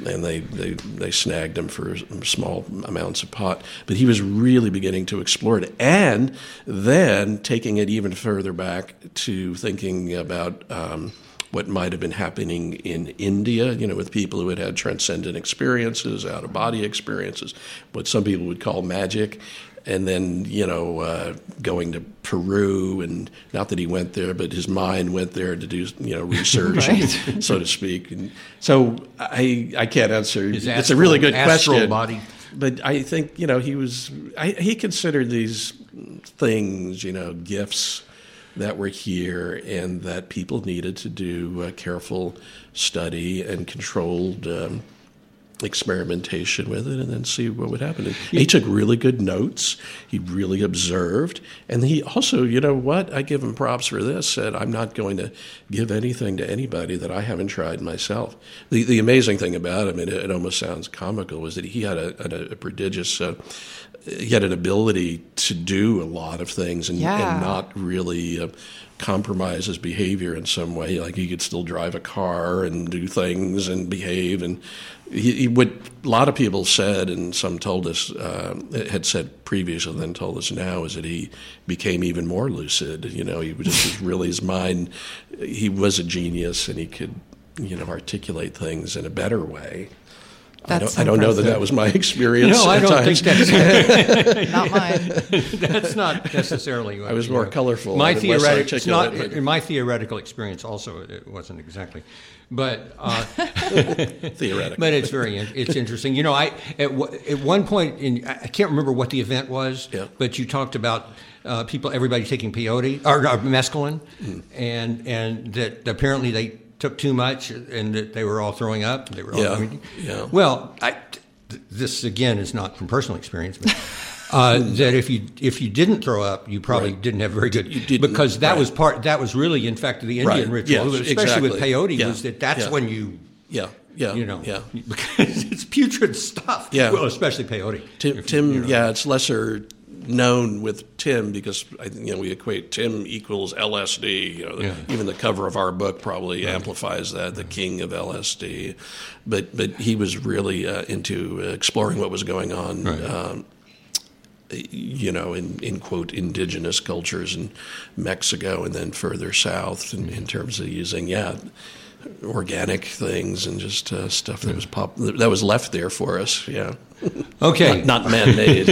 and they, they, they snagged him for small amounts of pot. But he was really beginning to explore it, and then taking it even further back to thinking about. Um, what might have been happening in India, you know, with people who had had transcendent experiences, out of body experiences, what some people would call magic. And then, you know, uh, going to Peru, and not that he went there, but his mind went there to do, you know, research, [laughs] Right. [laughs] so to speak. And so I, I can't answer. His it's a really good astral question. body. But I think, you know, he was, I, he considered these things, you know, gifts that were here and that people needed to do uh, careful study and controlled um, experimentation with it and then see what would happen. And he took really good notes. He really observed. And he also, you know what? I give him props for this. Said, I'm not going to give anything to anybody that I haven't tried myself. The, the amazing thing about him, and it, it almost sounds comical, was that he had a, a, a prodigious, uh, he had an ability to do a lot of things and, Yeah. and not really uh, compromise his behavior in some way. Like he could still drive a car and do things and behave. And he, he what a lot of people said, and some told us uh, had said previously, and then told us now, is that he became even more lucid. You know, he was just really his mind. He was a genius, and he could you know articulate things in a better way. I don't, I don't know that that was my experience. No, I don't think that's [laughs] Not mine. [laughs] that's not necessarily. I was more colorful My and less theoretical, it's not articulate, but- in my theoretical experience. Also, it wasn't exactly, but uh, [laughs] theoretically. but it's very it's interesting. You know, I at, at one point in I I can't remember what the event was, Yeah. but you talked about uh, people, everybody taking peyote or uh, mescaline, and and that apparently they took too much and that they were all throwing up. They were all, Yeah, I mean, yeah. Well, I, th- this again is not from personal experience, but. Uh, [laughs] that if you if you didn't throw up, you probably Right. didn't have very good because that right. was part that was really in fact the Indian Right. ritual, Yes, especially with peyote, Yeah. was that that's Yeah. when you yeah, yeah, you know, yeah. [laughs] because it's putrid stuff. Yeah. well, especially peyote. Tim, Tim you know. yeah, it's lesser known with Tim because I, think, you know we equate Tim equals LSD. You know, Yeah. even the cover of our book probably amplifies that. The king of LSD, but but he was really uh, into exploring what was going on. Right. Um, you know, in, in quote indigenous cultures in Mexico and then further south in, in terms of using yeah organic things and just uh, stuff that was pop that was left there for us. Yeah. [laughs] Okay, Not, not man-made.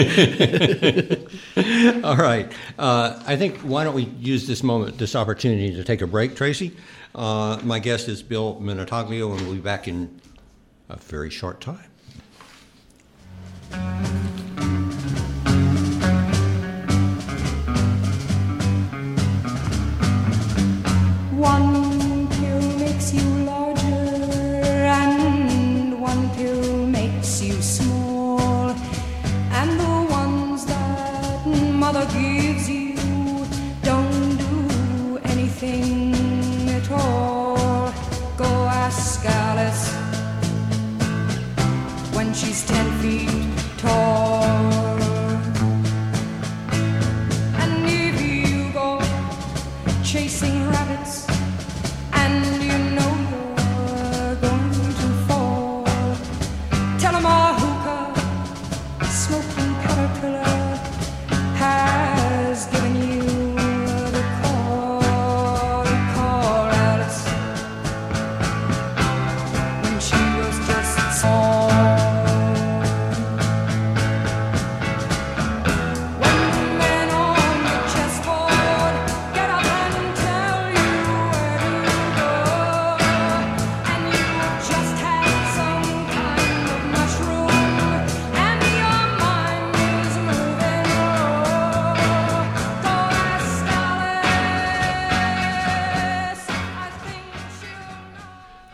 [laughs] all right. Uh, I think why don't we use this moment, this opportunity to take a break, Tracy? Uh, my guest is Bill Minutaglio, and we'll be back in a very short time.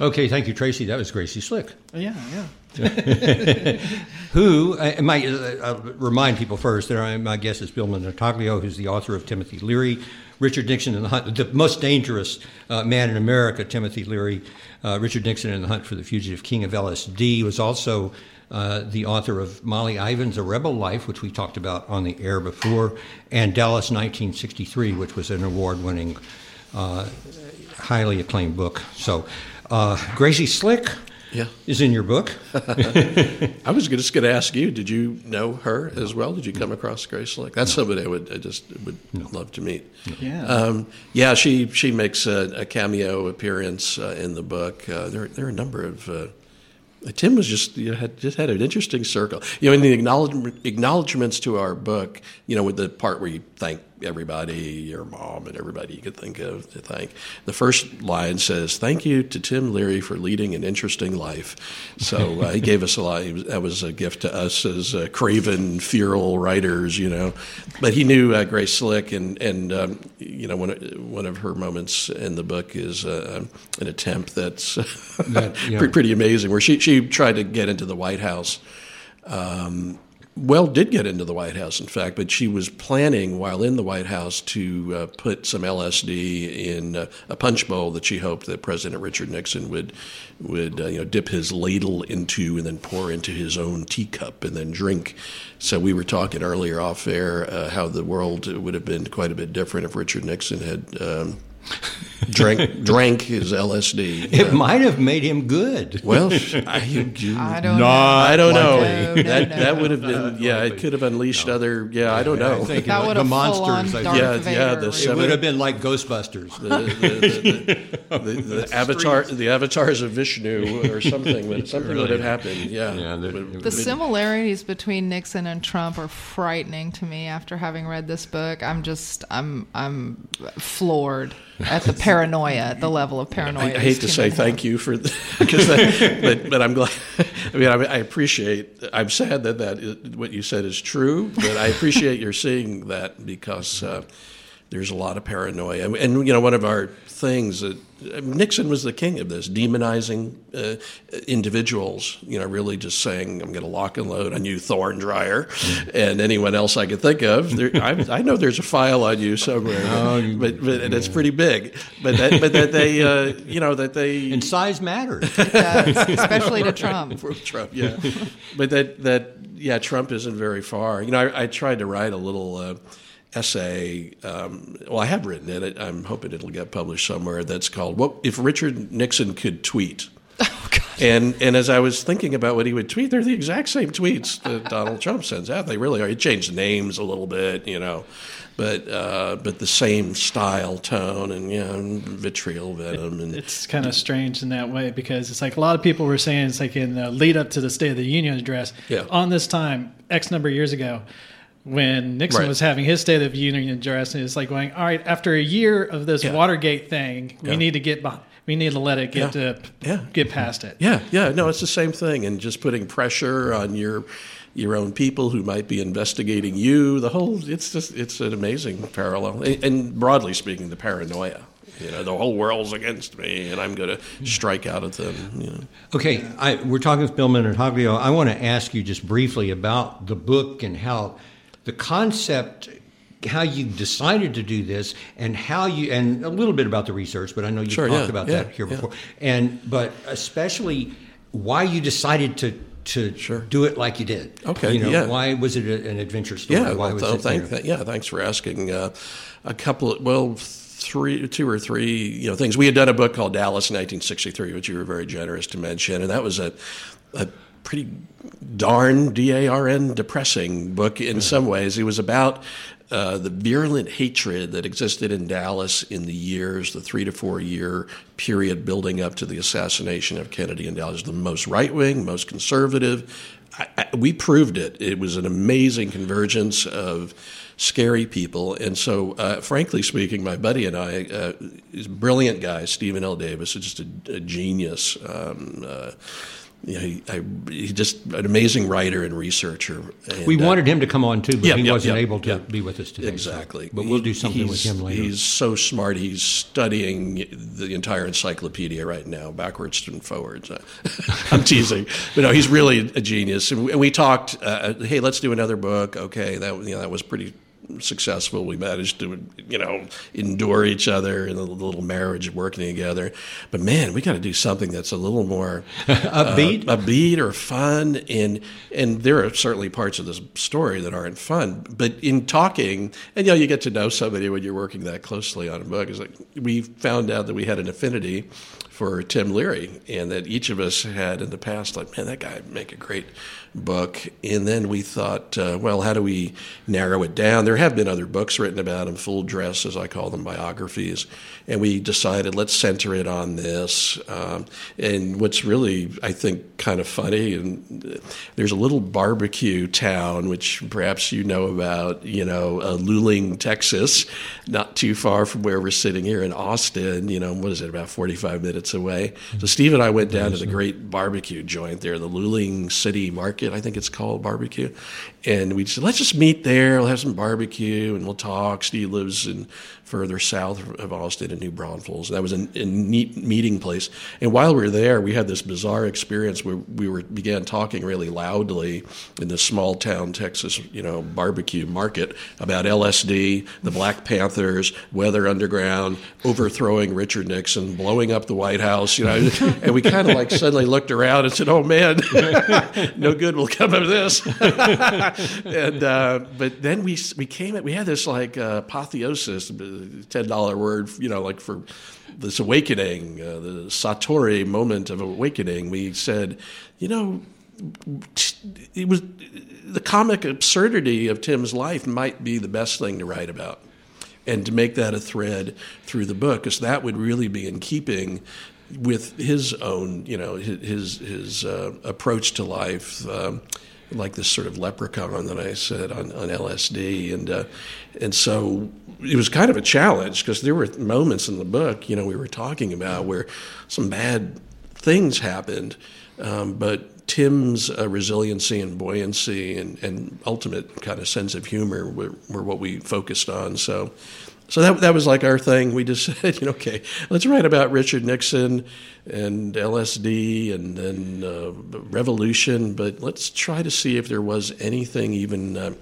Okay, thank you, Tracy. That was Gracie Slick. Oh, yeah, yeah. [laughs] Who, I might uh, remind people first that my guest is Bill Minutaglio, who's the author of Timothy Leary, Richard Nixon and the Hunt, the most dangerous uh, man in America, Timothy Leary, uh, Richard Nixon and the Hunt for the Fugitive King of LSD, was also uh, the author of Molly Ivins, A Rebel Life, which we talked about on the air before, and Dallas 1963, which was an award winning, uh, highly acclaimed book. So, uh, Gracie Slick Yeah. is in your book. [laughs] I was just going to ask you, did you know her as well? Did you come across Grace Slick? That's somebody I would I just would love to meet. Yeah. Um, yeah, she she makes a, a cameo appearance uh, in the book. Uh, there there are a number of. Uh, Tim was just you know, had just had an interesting circle. You know, in the acknowledgments to our book, you know, with the part where you thank everybody, your mom, and everybody you could think of to thank. The first line says, "Thank you to Tim Leary for leading an interesting life." So uh, he gave us a lot. Was, that was a gift to us as uh, craven, feral writers, you know. But he knew uh, Grace Slick, and and um, you know one of, one of her moments in the book is uh, an attempt that's [laughs] That, yeah. pretty, pretty amazing, where she she tried to get into the White House. Um, well, did get into the White House, in fact, but she was planning while in the White House to uh, put some LSD in uh, a punch bowl that she hoped that President Richard Nixon would would uh, you know dip his ladle into and then pour into his own teacup and then drink. So we were talking earlier off air uh, how the world would have been quite a bit different if Richard Nixon had. Um, drank [laughs] drank his LSD. It might have made him good. Well, [laughs] [laughs] I, you, I don't Not I don't know. No, no, that no. that would have been yeah. It could have unleashed other yeah. I don't know. I think That would the have full on monsters. I Darth think. Yeah, Vader. yeah, the or- It would have been like Ghostbusters. the, the, the, the, the avatar the avatars of Vishnu or something. But something would have happened. Yeah. Yeah, the- The but- similarities between Nixon and Trump are frightening to me after having read this book. I'm just I'm I'm floored at the paranoia, at the level of paranoia. I, I hate to say thank you for because [laughs] that, but but I'm glad. [laughs] I mean, I, I appreciate. I'm sad that that is, what you said is true, but I appreciate your seeing that because uh, there's a lot of paranoia, and, and you know, one of our things that Nixon was the king of this, demonizing uh, individuals. You know, really just saying, "I'm going to lock and load on you, Thorne Dreyer," and anyone else I could think of. There, I, I know there's a file on you somewhere, but, but and it's pretty big. But that, but that they, uh, you know, that they And size matters. [laughs] Especially to Trump. for Trump, yeah. but that that yeah, Trump isn't very far. You know, I, I tried to write a little uh, essay. Um, well, I have written it. I'm hoping it'll get published somewhere. That's called "What If Richard Nixon Could Tweet." [laughs] Oh, And and as I was thinking about what he would tweet, they're the exact same tweets that [laughs] Donald Trump sends out. They really are. He changed names a little bit, you know, but uh, but the same style, tone, and you know, vitriol, venom, and It's kind of strange in that way because it's like a lot of people were saying it's like in the lead up to the State of the Union address. Yeah. On this time, X number of years ago, when Nixon Right. was having his State of the Union address, and it's like going, all right, after a year of this Yeah. Watergate thing, we need to get behind. We need to let it get Yeah. to Yeah. get past it. Yeah, yeah, no, it's the same thing, and just putting pressure on your your own people who might be investigating you. The whole it's just it's an amazing parallel, and, and broadly speaking, the paranoia. You know, the whole world's against me, and I'm going to strike out at them. You know. Okay, I, we're talking with Bill Minutaglio. I want to ask you just briefly about the book and how the concept, how you decided to do this, and how you, and a little bit about the research. But I know you Sure, talked yeah, about yeah, that here yeah. before, and but especially why you decided to to Sure. do it like you did. Okay, you know, yeah. why was it a, an adventure story? Yeah, why well, was th- it, thank, th- yeah, thanks for asking. Uh, a couple, of, well, three, two or three, you know, things. We had done a book called Dallas in 1963, which you were very generous to mention, and that was a, a pretty darn D A R N depressing book in some ways. It was about. Uh, the virulent hatred that existed in Dallas in the years, the three to four year period building up to the assassination of Kennedy in Dallas, the most right wing, most conservative, I, I, we proved it. It was an amazing convergence of scary people. And so, uh, frankly speaking, my buddy and I, uh, brilliant guy, Steven L. Davis, is just a, a genius. Um, uh, you know, he, I, he's just an amazing writer and researcher. And, We uh, wanted him to come on too, but yeah, he yeah, wasn't yeah, able to be with us today. so- Exactly. but we'll do He- something with him later. He's so smart. He's studying the entire encyclopedia right now, backwards and forwards. Uh, [laughs] I'm teasing, but no, he's really a genius. And we, and we talked. Uh, hey, let's do another book. Okay, that you know that was pretty successful. We managed to you know endure each other and the little marriage working together. But man, we got to do something that's a little more [laughs] Upbeat? uh, upbeat or fun. And and there are certainly parts of this story that aren't fun. But in talking, and you know, you get to know somebody when you're working that closely on a book. Is like we found out that we had an affinity for Tim Leary, and that each of us had in the past, like, man, that guy would make a great book. And then we thought, uh, well, how do we narrow it down? There have been other books written about him, full dress, as I call them, biographies. And we decided, let's center it on this. Um, and what's really, I think, kind of funny, and there's a little barbecue town, which perhaps you know about, you know, uh, Luling, Texas, not too far from where we're sitting here in Austin, you know, what is it, about 45 minutes away. So Steve and I went down to the great barbecue joint there, the Luling City Market, I think it's called barbecue. And we said, let's just meet there, we'll have some barbecue and we'll talk. Steve lives in further south of Austin in New Braunfels. That was a, a neat meeting place. And while we were there, we had this bizarre experience where we were began talking really loudly in this small town Texas, you know, barbecue market about LSD, the Black Panthers, Weather Underground, overthrowing Richard Nixon, blowing up the White House, you know. [laughs] and we kind of like suddenly looked around and said, "Oh man, [laughs] no good will come of this." [laughs] and uh, but then we we came at we had this like uh, apotheosis, ten dollar word, you know, like for this awakening, uh, the satori moment of awakening. We said, you know, it was the comic absurdity of Tim's life might be the best thing to write about. And to make that a thread through the book, because that would really be in keeping with his own, you know, his his, uh, approach to life, um, like this sort of leprechaun that I said on, on LSD, and uh, and so it was kind of a challenge because there were moments in the book, you know, we were talking about where some bad things happened, um, but Tim's uh, resiliency and buoyancy and, and ultimate kind of sense of humor were, were what we focused on. So, so that that was like our thing. We just [laughs] said, you know, okay, let's write about Richard Nixon and LSD and then uh, revolution, but let's try to see if there was anything even uh,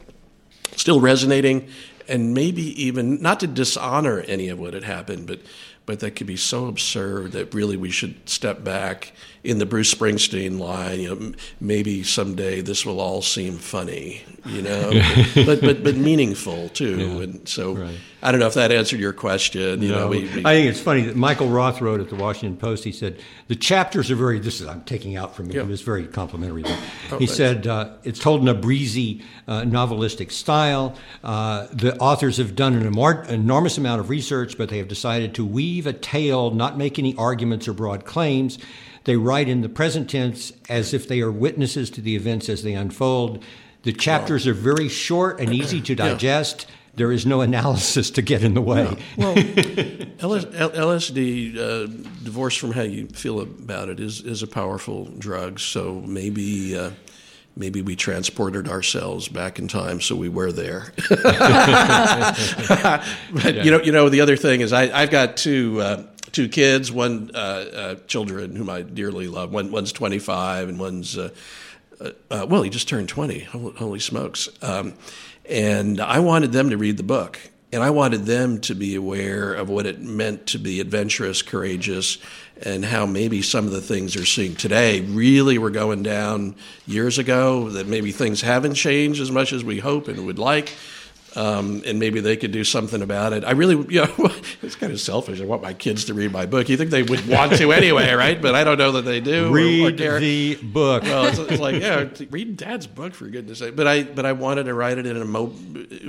still resonating, and maybe even not to dishonor any of what had happened, but but that could be so absurd that really we should step back in the Bruce Springsteen line. You know, maybe someday this will all seem funny, you know, [laughs] but but but meaningful too. And so right. I don't know if that answered your question. You know, we, we I think it's funny that Michael Roth wrote at the Washington Post. He said the chapters are very. This is I'm taking out from him. Yeah. It was very complimentary. Oh, he said uh, it's told in a breezy, uh, novelistic style. Uh, the authors have done an enormous amount of research, but they have decided to weave a tale, not make any arguments or broad claims. They write in the present tense as if they are witnesses to the events as they unfold. The chapters are very short and easy to [clears throat] digest. There is no analysis to get in the way. Well, LS, [laughs] L- LSD, uh, divorced from how you feel about it, is is a powerful drug. So maybe. Uh, Maybe we transported ourselves back in time, so we were there. [laughs] [laughs] but you know, you know, the other thing is, I, I've got two uh, two kids, one uh, uh, children whom I dearly love. One one's twenty five, and one's uh, well, he just turned twenty. Holy, holy smokes! Um, and I wanted them to read the book, and I wanted them to be aware of what it meant to be adventurous, courageous, and how maybe some of the things they're seeing today really were going down years ago. That maybe things haven't changed as much as we hope and would like. Um, and maybe they could do something about it. I really, you know, [laughs] it's kind of selfish. I want my kids to read my book. You think they would want to anyway, [laughs] right? But I don't know that they do. or- or Read care. the book. Well, it's, it's like, yeah, t- read Dad's book for goodness sake. But I, but I wanted to write it in a mo.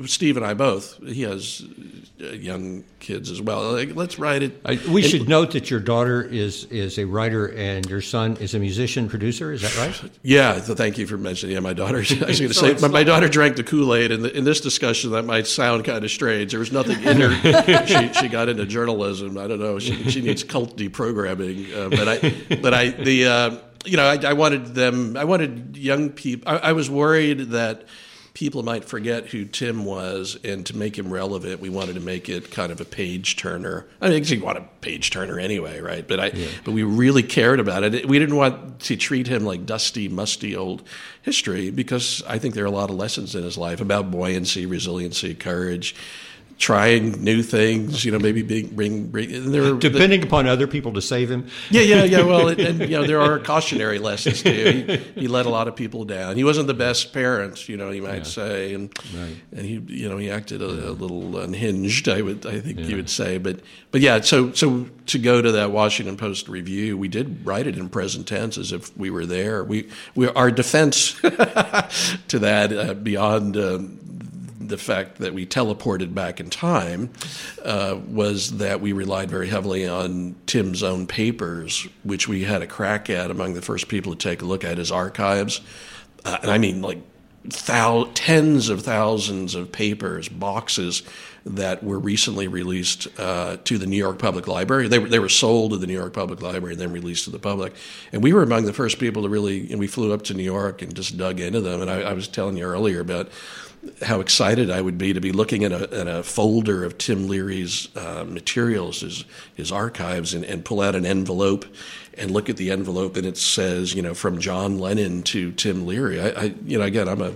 Steve and I both. He has uh, young kids as well. Like, let's write it. I, we and- should note that your daughter is is a writer and your son is a musician producer. Is that right? Yeah, so thank you for mentioning. Yeah, my daughter. [laughs] I was going to say, my, my daughter drank the Kool Aid, and in this discussion, that might sound kind of strange. There was nothing in her. [laughs] she, she got into journalism. I don't know. She, she needs cult deprogramming. Uh, but I, but I, the, uh, you know, I, I wanted them. I wanted young people. I, I was worried that people might forget who Tim was, and to make him relevant, we wanted to make it kind of a page turner. I mean, you want a page turner anyway, right? But I, but we really cared about it. We didn't want to treat him like dusty, musty old history because I think there are a lot of lessons in his life about buoyancy, resiliency, courage. Trying new things. You know, maybe being bring bring. There Depending upon other people to save him. yeah, yeah, yeah. Well, [laughs] and, and you know, there are cautionary lessons too. He, he let a lot of people down. He wasn't the best parent, you know, you might say, and Right. and he, you know, he acted a, a little unhinged. I would, I think you would say, but but yeah. So so to go to that Washington Post review, we did write it in present tense as if we were there. We we our defense [laughs] to that uh, beyond. Um, the fact that we teleported back in time uh, was that we relied very heavily on Tim's own papers, which we had a crack at among the first people to take a look at his archives. Uh, and I mean, like thou- tens of thousands of papers, boxes that were recently released uh, to the New York Public Library. They were, they were sold to the New York Public Library and then released to the public. And we were among the first people to really, and we flew up to New York and just dug into them. And I, I was telling you earlier about how excited I would be to be looking at a, a folder of Tim Leary's uh, materials, his, his archives, and, and pull out an envelope and look at the envelope and it says, you know, from John Lennon to Tim Leary. I, I you know, again, I'm a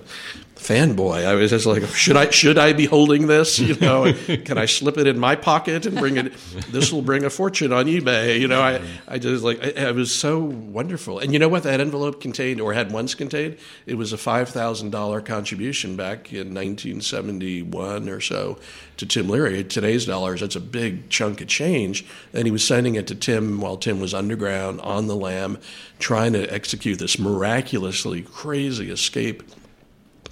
fanboy. I was just like, should I should I be holding this? You know, [laughs] can I slip it in my pocket and bring it? This will bring a fortune on eBay. You know, I, I just like I, it was so wonderful. And you know what that envelope contained, or had once contained? It was a five thousand dollar contribution back in 1971 or so to Tim Leary. Today's dollars, that's a big chunk of change. And he was sending it to Tim while Tim was underground on the lam, trying to execute this miraculously crazy escape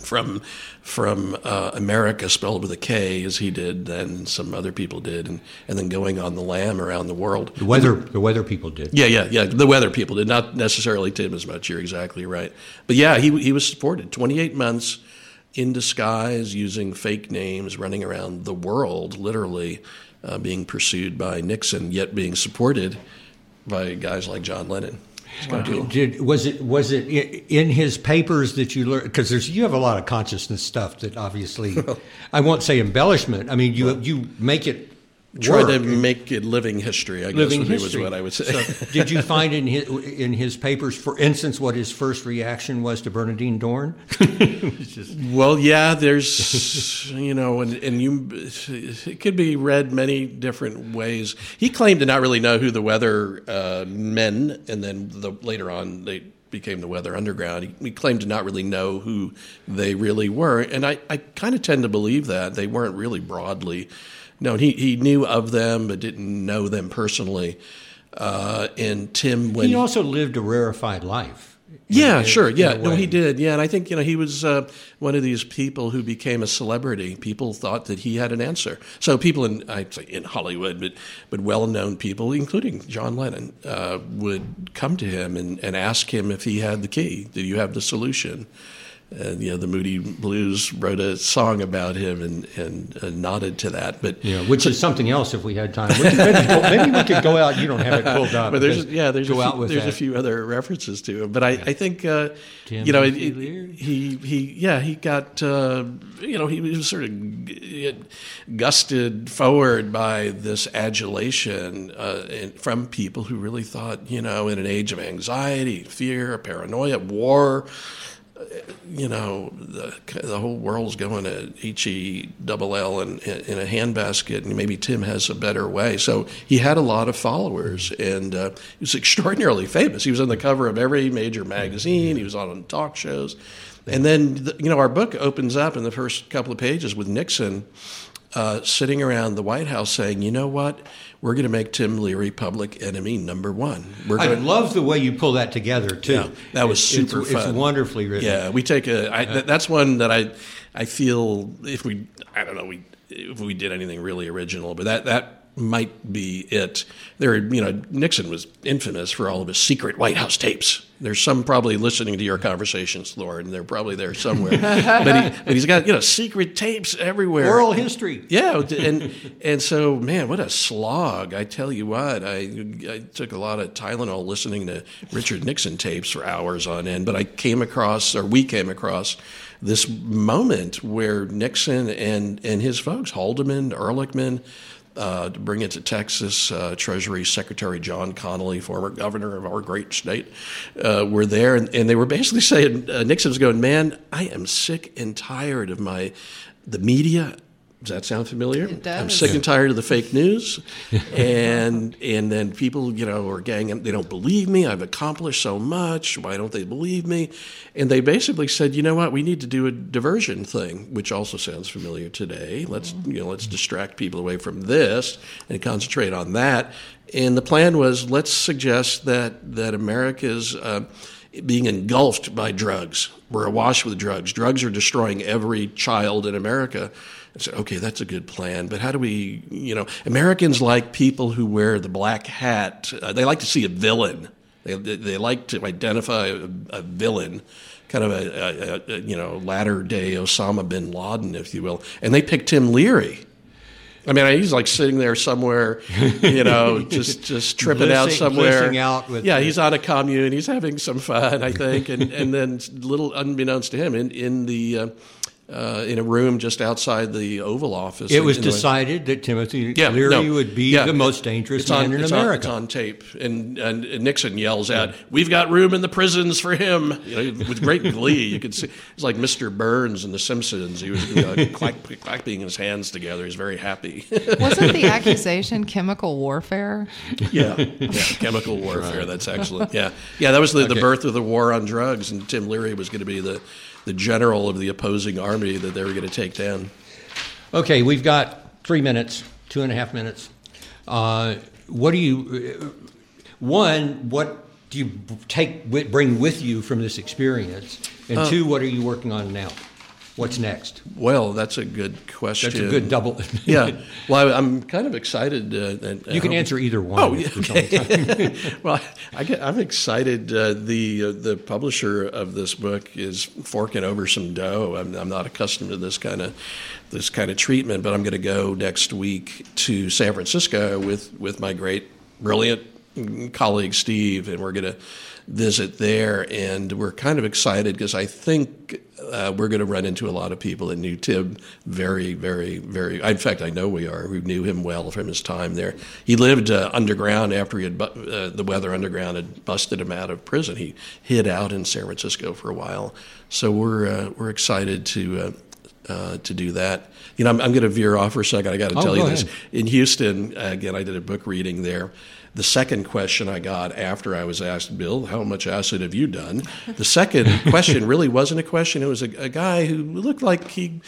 from from uh, America spelled with a K as he did, and some other people did, and, and then going on the lam around the world. The weather, the weather people did. Yeah, yeah, yeah. The weather people did not necessarily Tim as much. You're exactly right. But yeah, he he was supported 28 months in disguise, using fake names, running around the world, literally uh, being pursued by Nixon, yet being supported by guys like John Lennon. Did was it was it in his papers that you learned? Because there's you have a lot of consciousness stuff that obviously [laughs] I won't say embellishment. I mean you you make it Try to make it living history. I guess living would history. was what I would say. So, [laughs] did you find in [laughs] his, in his papers, for instance, what his first reaction was to Bernardine Dohrn? [laughs] Just- Well, yeah, there's, you know, and, and you, it could be read many different ways. He claimed to not really know who the Weather uh, Men, and then the, later on they became the Weather Underground. He, he claimed to not really know who they really were, and I, I kind of tend to believe that they weren't really broadly known. He he knew of them, but didn't know them personally. Uh, and Tim, when he also lived a rarefied life. yeah, sure. Yeah, no, he did. Yeah, and I think you know he was uh, one of these people who became a celebrity. People thought that he had an answer. So people in I'd say in Hollywood, but but well-known people, including John Lennon, uh, would come to him and, and ask him if he had the key. Did you have the solution? And you know, the Moody Blues wrote a song about him and and uh, nodded to that. But Yeah, which is something else if we had time. We could maybe, go, maybe we could go out. You don't have it pulled up. but there's yeah there's go a out few, with there's a few other references to him but I, I think uh, you know it, it- he he yeah he got uh, you know he was sort of gusted forward by this adulation uh, from people who really thought you know in an age of anxiety fear paranoia war you know, the, the whole world's going to H E double L in, in a handbasket, and maybe Tim has a better way. So he had a lot of followers, and uh, he was [laughs] extraordinarily famous. He was on the cover of every major magazine. He was on talk shows, and then the, you know our book opens up in the first couple of pages with Nixon uh, sitting around the White House saying, "You know what? We're going to make Tim Leary public enemy number one. We're I love the way you pull that together too. Yeah, that was It's- super it's, fun. It's wonderfully written. Yeah, we take a. I, th- that's one that I, I feel if we, I don't know, we if we did anything really original, but that that might be it. There, you know, Nixon was infamous for all of his secret White House tapes. There's some probably listening to your conversations, Lord, and they're probably there somewhere. [laughs] but, he, but he's got you know secret tapes everywhere. Oral history. Yeah, and and so man, what a slog! I tell you what, I I took a lot of Tylenol listening to Richard Nixon tapes for hours on end, but I came across, or we came across, this moment where Nixon and and his folks, Haldeman, Ehrlichman. Uh, to bring it to Texas, uh, Treasury Secretary John Connally, former governor of our great state, uh, were there, and, and they were basically saying uh, Nixon was going, "Man, I am sick and tired of my the media Does that sound familiar? It does. I'm sick and tired of the fake news, [laughs] and and then people, you know, are gang. They don't believe me. I've accomplished so much. Why don't they believe me? And they basically said, you know what? We need to do a diversion thing, which also sounds familiar today. Let's you know, let's distract people away from this and concentrate on that. And the plan was, let's suggest that that America's uh, being engulfed by drugs. We're awash with drugs. Drugs are destroying every child in America. I said, okay, that's a good plan, but how do we, you know, Americans like people who wear the black hat. Uh, they like to see a villain. They, they, like to identify a, a villain, kind of a, a, a, you know, latter day Osama bin Laden, if you will. And they picked Tim Leary. I mean, he's like sitting there somewhere, you know, [laughs] just just tripping out somewhere. out yeah, the- he's on a commune. He's having some fun, I think, and and then little unbeknownst to him, in in the uh, uh, in a room just outside the Oval Office. It was in the- decided that Timothy yeah, Leary no, would be yeah. the most dangerous It's on- man in it's on- America. it's on tape, and, and Nixon yells out, "We've got room in the prisons for him!" You know, with great glee. You could see it's like Mr. Burns in The Simpsons. He was you know, [laughs] clap, clapping his hands together. He's very happy. [laughs] Wasn't the accusation chemical warfare? yeah, yeah, chemical warfare. That's excellent. Yeah, yeah. That was the, the birth of the war on drugs, and Tim Leary was going to be the the general of the opposing army that they were going to take down. Okay, we've got three minutes, two and a half minutes. Uh, what do you, uh, one, what do you take, bring with you from this experience? And Uh, two, what are you working on now? What's next? Well, that's a good question. That's a good double. [laughs] yeah. Well, I, I'm kind of excited. Uh, that- You can uh, answer either one. Oh, yeah, [laughs] well, I I'm excited. Uh, the uh, the publisher of this book is forking over some dough. I'm, I'm not accustomed to this kind of this kind of treatment, but I'm going to go next week to San Francisco with with my great, brilliant colleague Steve, and we're going to visit there. And we're kind of excited because I think uh, we're going to run into a lot of people that knew Tim very, very, very. In fact, I know we are. We knew him well from his time there. He lived uh, underground after he had bu- uh, the Weather Underground had busted him out of prison. He hid out in San Francisco for a while. So we're uh, we're excited to. Uh, uh, to do that, you know, I'm, I'm going to veer off for a second. I got to Oh, tell go you this. ahead. In Houston, again, I did a book reading there. The second question I got after I was asked, Bill, how much acid have you done? The second question [laughs] really wasn't a question. It was a, a guy who looked like he,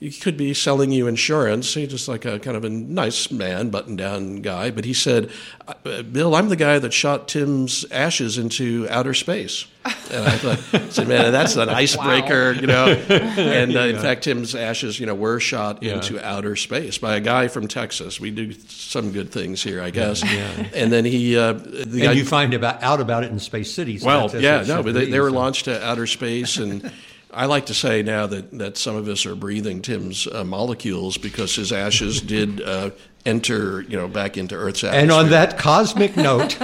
he could be selling you insurance. He's just like a kind of a nice man, button down guy. But he said, uh, Bill, I'm the guy that shot Tim's ashes into outer space. And I thought, I said, man, that's an [laughs] icebreaker, you know. [laughs] And uh, in fact, Tim's ashes, you know, were shot Yeah. into outer space by a guy from Texas. We do some good things here, I guess. Yeah. And then he, uh, the guy, and you find about, out about it in Space City. so well, yeah, no, but they, they were launched to outer space, and [laughs] I like to say now that, that some of us are breathing Tim's uh, molecules because his ashes [laughs] did uh, enter, you know, back into Earth's atmosphere. And on that cosmic note, [laughs]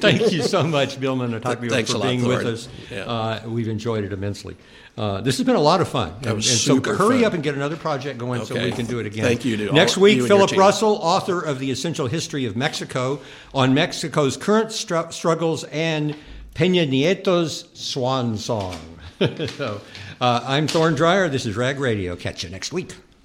thank you so much, Bill Minutaglio, Thanks for a lot, being with us. Yeah. Uh, we've enjoyed it immensely. Uh, this has been a lot of fun. That was and, and so hurry fun. up and get another project going so we can do it again. Thank you to Next you week, and your Philip. Russell, author of The Essential History of Mexico, on Mexico's current stru- struggles and Peña Nieto's swan song. [laughs] so, uh, I'm Thorne Dreyer. This is Rag Radio. Catch you next week.